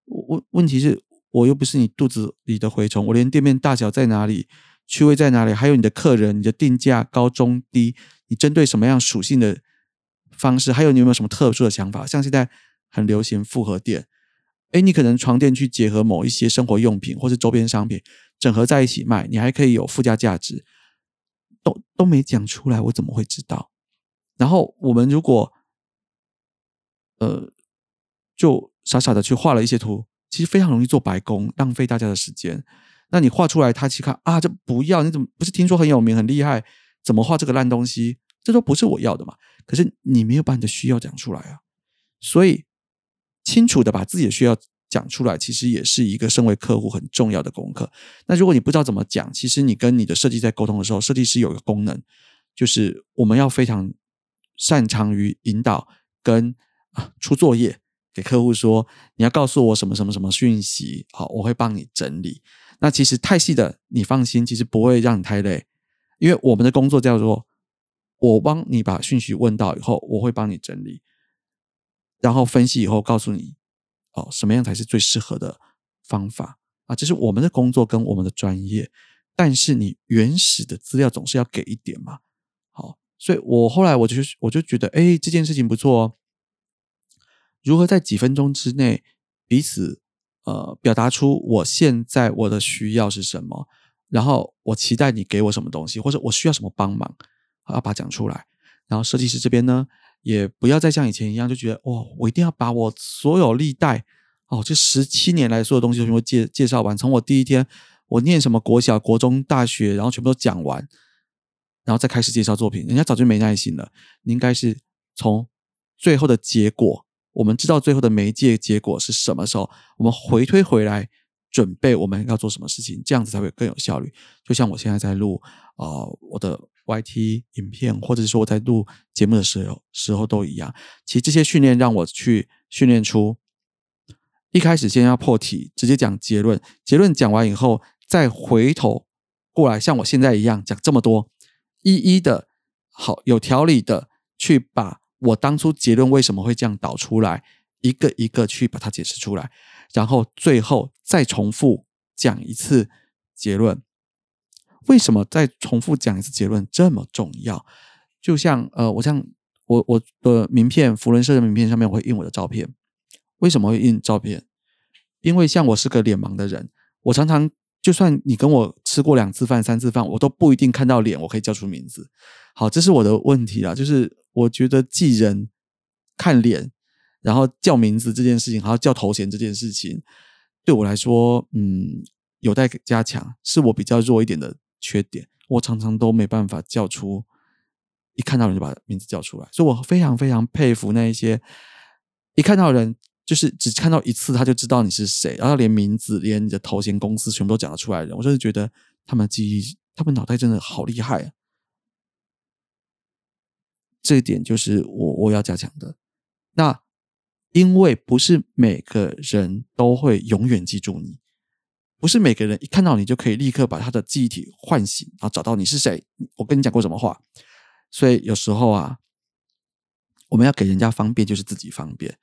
问问题是我又不是你肚子里的蛔虫，我连店面大小在哪里？区位在哪里？还有你的客人，你的定价高中低，你针对什么样属性的方式？还有你有没有什么特殊的想法？像现在很流行复合店，哎，你可能床垫去结合某一些生活用品或是周边商品，整合在一起卖，你还可以有附加价值，都都没讲出来，我怎么会知道？然后我们如果呃，就傻傻的去画了一些图，其实非常容易做白工，浪费大家的时间。那你画出来，他去看啊，这不要，你怎么不是听说很有名很厉害？怎么画这个烂东西？这都不是我要的嘛。可是你没有把你的需要讲出来啊，所以清楚的把自己的需要讲出来，其实也是一个身为客户很重要的功课。那如果你不知道怎么讲，其实你跟你的设计在沟通的时候，设计师有一个功能，就是我们要非常擅长于引导跟啊出作业给客户说，你要告诉我什么什么什么讯息，好，我会帮你整理。那其实太细的，你放心，其实不会让你太累，因为我们的工作叫做我帮你把讯息问到以后，我会帮你整理，然后分析以后告诉你哦，什么样才是最适合的方法啊？这是我们的工作跟我们的专业，但是你原始的资料总是要给一点嘛。好，所以我后来我就我就觉得，哎，这件事情不错哦。如何在几分钟之内彼此？呃，表达出我现在我的需要是什么，然后我期待你给我什么东西，或者我需要什么帮忙，要把它讲出来。然后设计师这边呢，也不要再像以前一样，就觉得哇，我一定要把我所有历代哦，这十七年来所有东西全部介介绍完，从我第一天我念什么国小、国中、大学，然后全部都讲完，然后再开始介绍作品。人家早就没耐心了。你应该是从最后的结果。我们知道最后的媒介结果是什么时候，我们回推回来准备我们要做什么事情，这样子才会更有效率。就像我现在在录啊我的 YT 影片，或者是说我在录节目的时候时候都一样。其实这些训练让我去训练出，一开始先要破题，直接讲结论，结论讲完以后，再回头过来像我现在一样讲这么多，一一的好有条理的去把。我当初结论为什么会这样导出来，一个一个去把它解释出来，然后最后再重复讲一次结论。为什么再重复讲一次结论这么重要？就像呃，我像我我的名片，福伦社的名片上面我会印我的照片。为什么会印照片？因为像我是个脸盲的人，我常常就算你跟我吃过两次饭、三次饭，我都不一定看到脸，我可以叫出名字。好，这是我的问题啊，就是。我觉得记人看脸，然后叫名字这件事情，还要叫头衔这件事情，对我来说，嗯，有待加强，是我比较弱一点的缺点。我常常都没办法叫出，一看到人就把名字叫出来，所以我非常非常佩服那一些一看到人就是只看到一次他就知道你是谁，然后连名字、连你的头衔、公司全部都讲得出来的人，我真的觉得他们记忆、他们脑袋真的好厉害啊！这一点就是我我要加强的。那因为不是每个人都会永远记住你，不是每个人一看到你就可以立刻把他的记忆体唤醒，然后找到你是谁。我跟你讲过什么话，所以有时候啊，我们要给人家方便，就是自己方便。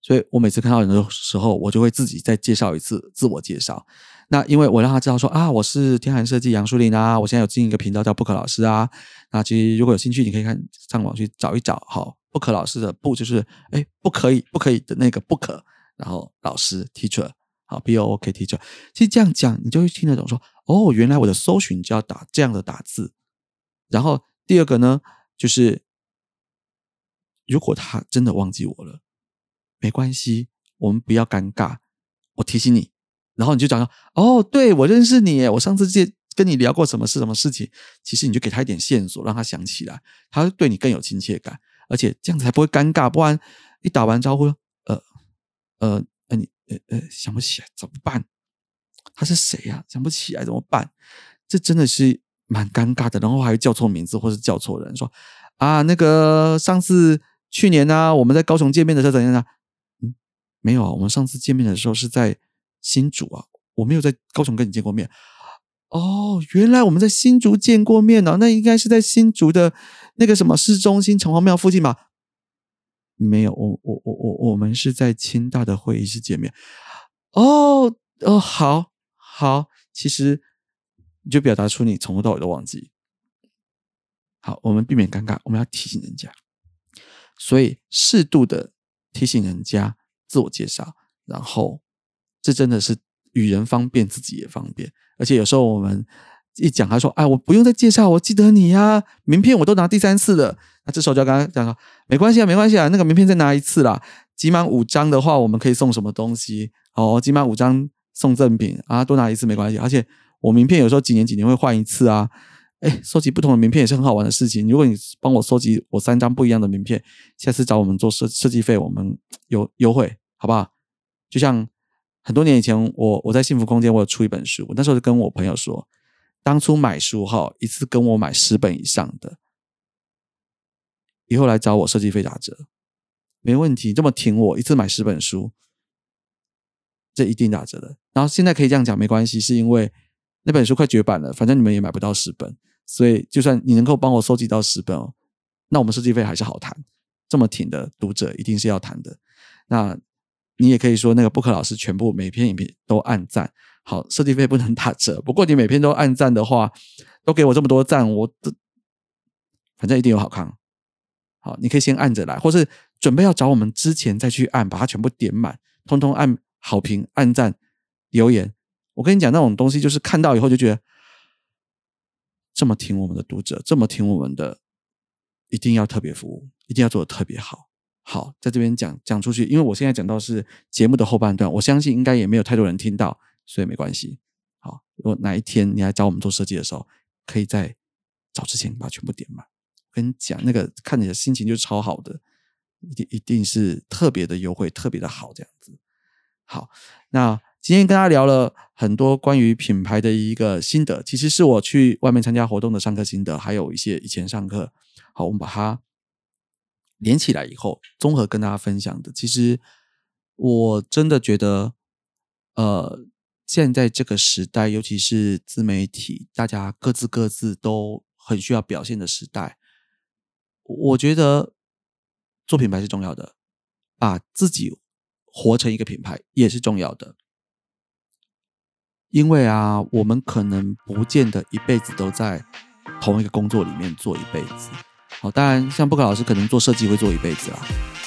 所以我每次看到人的时候，我就会自己再介绍一次自我介绍。那因为我让他知道说啊，我是天寒设计杨树林啊，我现在有经营一个频道叫不可老师啊。那其实如果有兴趣，你可以看上网去找一找。好，不可老师的不就是哎不可以不可以的那个不可，然后老师 teacher 好 b o o k teacher。其实这样讲，你就会听得懂说哦，原来我的搜寻就要打这样的打字。然后第二个呢，就是如果他真的忘记我了，没关系，我们不要尴尬，我提醒你。然后你就讲说，哦，对我认识你，我上次见跟你聊过什么事什么事情，其实你就给他一点线索，让他想起来，他对你更有亲切感，而且这样子才不会尴尬。不然一打完招呼，呃呃，呃呃想不起来怎么办？他是谁呀？想不起来怎么办？这真的是蛮尴尬的。然后还叫错名字，或是叫错人，说啊，那个上次去年呢，我们在高雄见面的时候怎样呢？嗯，没有啊，我们上次见面的时候是在。新竹啊，我没有在高雄跟你见过面。哦，原来我们在新竹见过面呢，那应该是在新竹的那个什么市中心城隍庙附近吧？没有，我我我我我们是在清大的会议室见面。哦哦，好好，其实你就表达出你从头到尾都忘记。好，我们避免尴尬，我们要提醒人家，所以适度的提醒人家自我介绍，然后。这真的是与人方便，自己也方便。而且有时候我们一讲，他说：“哎，我不用再介绍，我记得你呀，名片我都拿第三次了。”那这时候就要跟他讲说：“没关系啊，没关系啊，那个名片再拿一次啦。集满五张的话，我们可以送什么东西？哦，集满五张送赠品啊，多拿一次没关系。而且我名片有时候几年几年会换一次啊。哎，收集不同的名片也是很好玩的事情。如果你帮我收集我三张不一样的名片，下次找我们做设设计费，我们有优惠，好不好？就像。很多年以前，我我在幸福空间，我有出一本书。我那时候就跟我朋友说，当初买书哈，一次跟我买十本以上的，以后来找我设计费打折，没问题。这么挺我，一次买十本书，这一定打折的。然后现在可以这样讲，没关系，是因为那本书快绝版了，反正你们也买不到十本，所以就算你能够帮我收集到十本哦，那我们设计费还是好谈。这么挺的读者，一定是要谈的。那。你也可以说那个布克老师全部每篇影片都按赞，好，设计费不能打折。不过你每篇都按赞的话，都给我这么多赞，我的反正一定有好看。好，你可以先按着来，或是准备要找我们之前再去按，把它全部点满，通通按好评、按赞、留言。我跟你讲，那种东西就是看到以后就觉得这么听我们的读者，这么听我们的，一定要特别服务，一定要做的特别好。好，在这边讲讲出去，因为我现在讲到是节目的后半段，我相信应该也没有太多人听到，所以没关系。好，如果哪一天你来找我们做设计的时候，可以在早之前把它全部点满。跟你讲，那个看你的心情就超好的，一定一定是特别的优惠，特别的好这样子。好，那今天跟大家聊了很多关于品牌的一个心得，其实是我去外面参加活动的上课心得，还有一些以前上课。好，我们把它。连起来以后，综合跟大家分享的，其实我真的觉得，呃，现在这个时代，尤其是自媒体，大家各自各自都很需要表现的时代，我觉得做品牌是重要的，把自己活成一个品牌也是重要的，因为啊，我们可能不见得一辈子都在同一个工作里面做一辈子。好，当然，像布克老师可能做设计会做一辈子啦。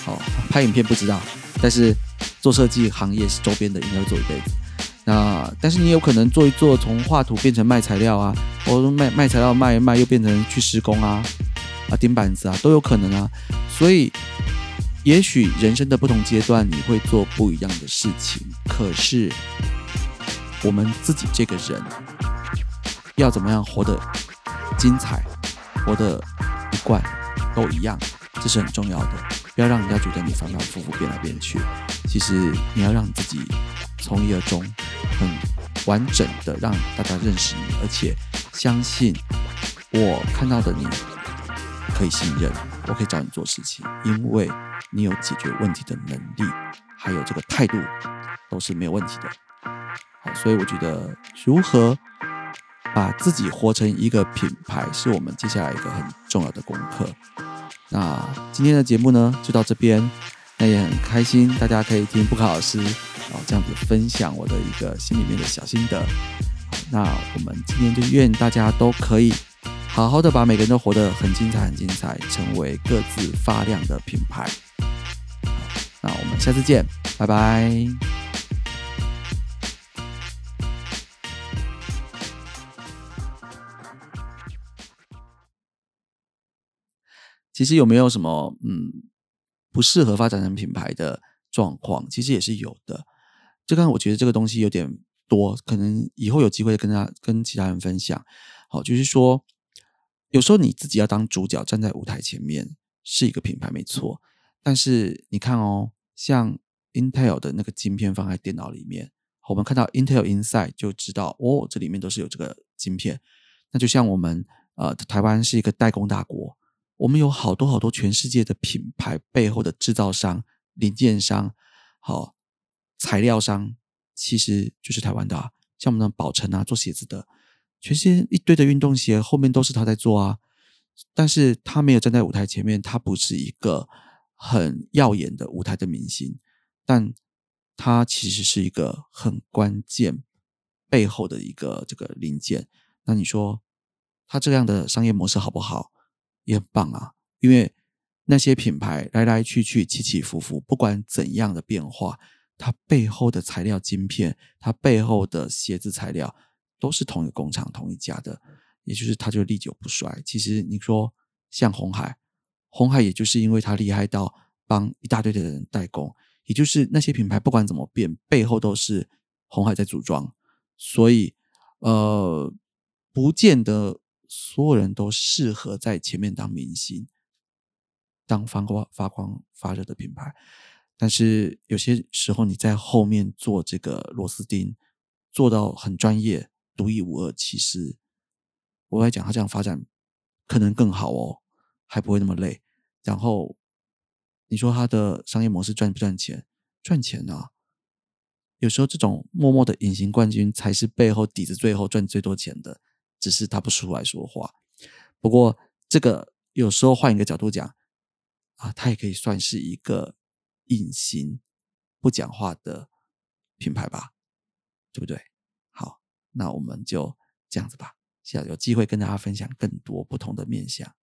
好，拍影片不知道，但是做设计行业是周边的，应该会做一辈子。那但是你有可能做一做，从画图变成卖材料啊，或者卖卖材料卖一卖又变成去施工啊，啊钉板子啊，都有可能啊。所以，也许人生的不同阶段你会做不一样的事情，可是我们自己这个人要怎么样活得精彩，活得。一贯都一样，这是很重要的。不要让人家觉得你反反复复变来变去。其实你要让自己从一而终，很完整的让大家认识你，而且相信我看到的你可以信任，我可以找你做事情，因为你有解决问题的能力，还有这个态度都是没有问题的。好，所以我觉得如何？把自己活成一个品牌，是我们接下来一个很重要的功课。那今天的节目呢，就到这边。那也很开心，大家可以听布卡老师哦这样子分享我的一个心里面的小心得。那我们今天就愿大家都可以好好的把每个人都活得很精彩、很精彩，成为各自发亮的品牌。那我们下次见，拜拜。其实有没有什么嗯不适合发展成品牌的状况？其实也是有的。这刚我觉得这个东西有点多，可能以后有机会跟他跟其他人分享。好，就是说有时候你自己要当主角，站在舞台前面是一个品牌没错，但是你看哦，像 Intel 的那个晶片放在电脑里面，我们看到 Intel Inside 就知道哦，这里面都是有这个晶片。那就像我们呃，台湾是一个代工大国。我们有好多好多全世界的品牌背后的制造商、零件商、好材料商，其实就是台湾的。啊。像我们的宝成啊，做鞋子的，全世界一堆的运动鞋后面都是他在做啊。但是他没有站在舞台前面，他不是一个很耀眼的舞台的明星，但他其实是一个很关键背后的一个这个零件。那你说他这样的商业模式好不好？也很棒啊，因为那些品牌来来去去、起起伏伏，不管怎样的变化，它背后的材料晶片，它背后的鞋子材料，都是同一个工厂、同一家的，也就是它就历久不衰。其实你说像红海，红海也就是因为它厉害到帮一大堆的人代工，也就是那些品牌不管怎么变，背后都是红海在组装，所以呃，不见得。所有人都适合在前面当明星，当发光发光发热的品牌，但是有些时候你在后面做这个螺丝钉，做到很专业、独一无二。其实我来讲，他这样发展可能更好哦，还不会那么累。然后你说他的商业模式赚不赚钱？赚钱啊！有时候这种默默的隐形冠军才是背后底子最后赚最多钱的。只是他不出来说话，不过这个有时候换一个角度讲啊，他也可以算是一个隐形不讲话的品牌吧，对不对？好，那我们就这样子吧，下有机会跟大家分享更多不同的面相。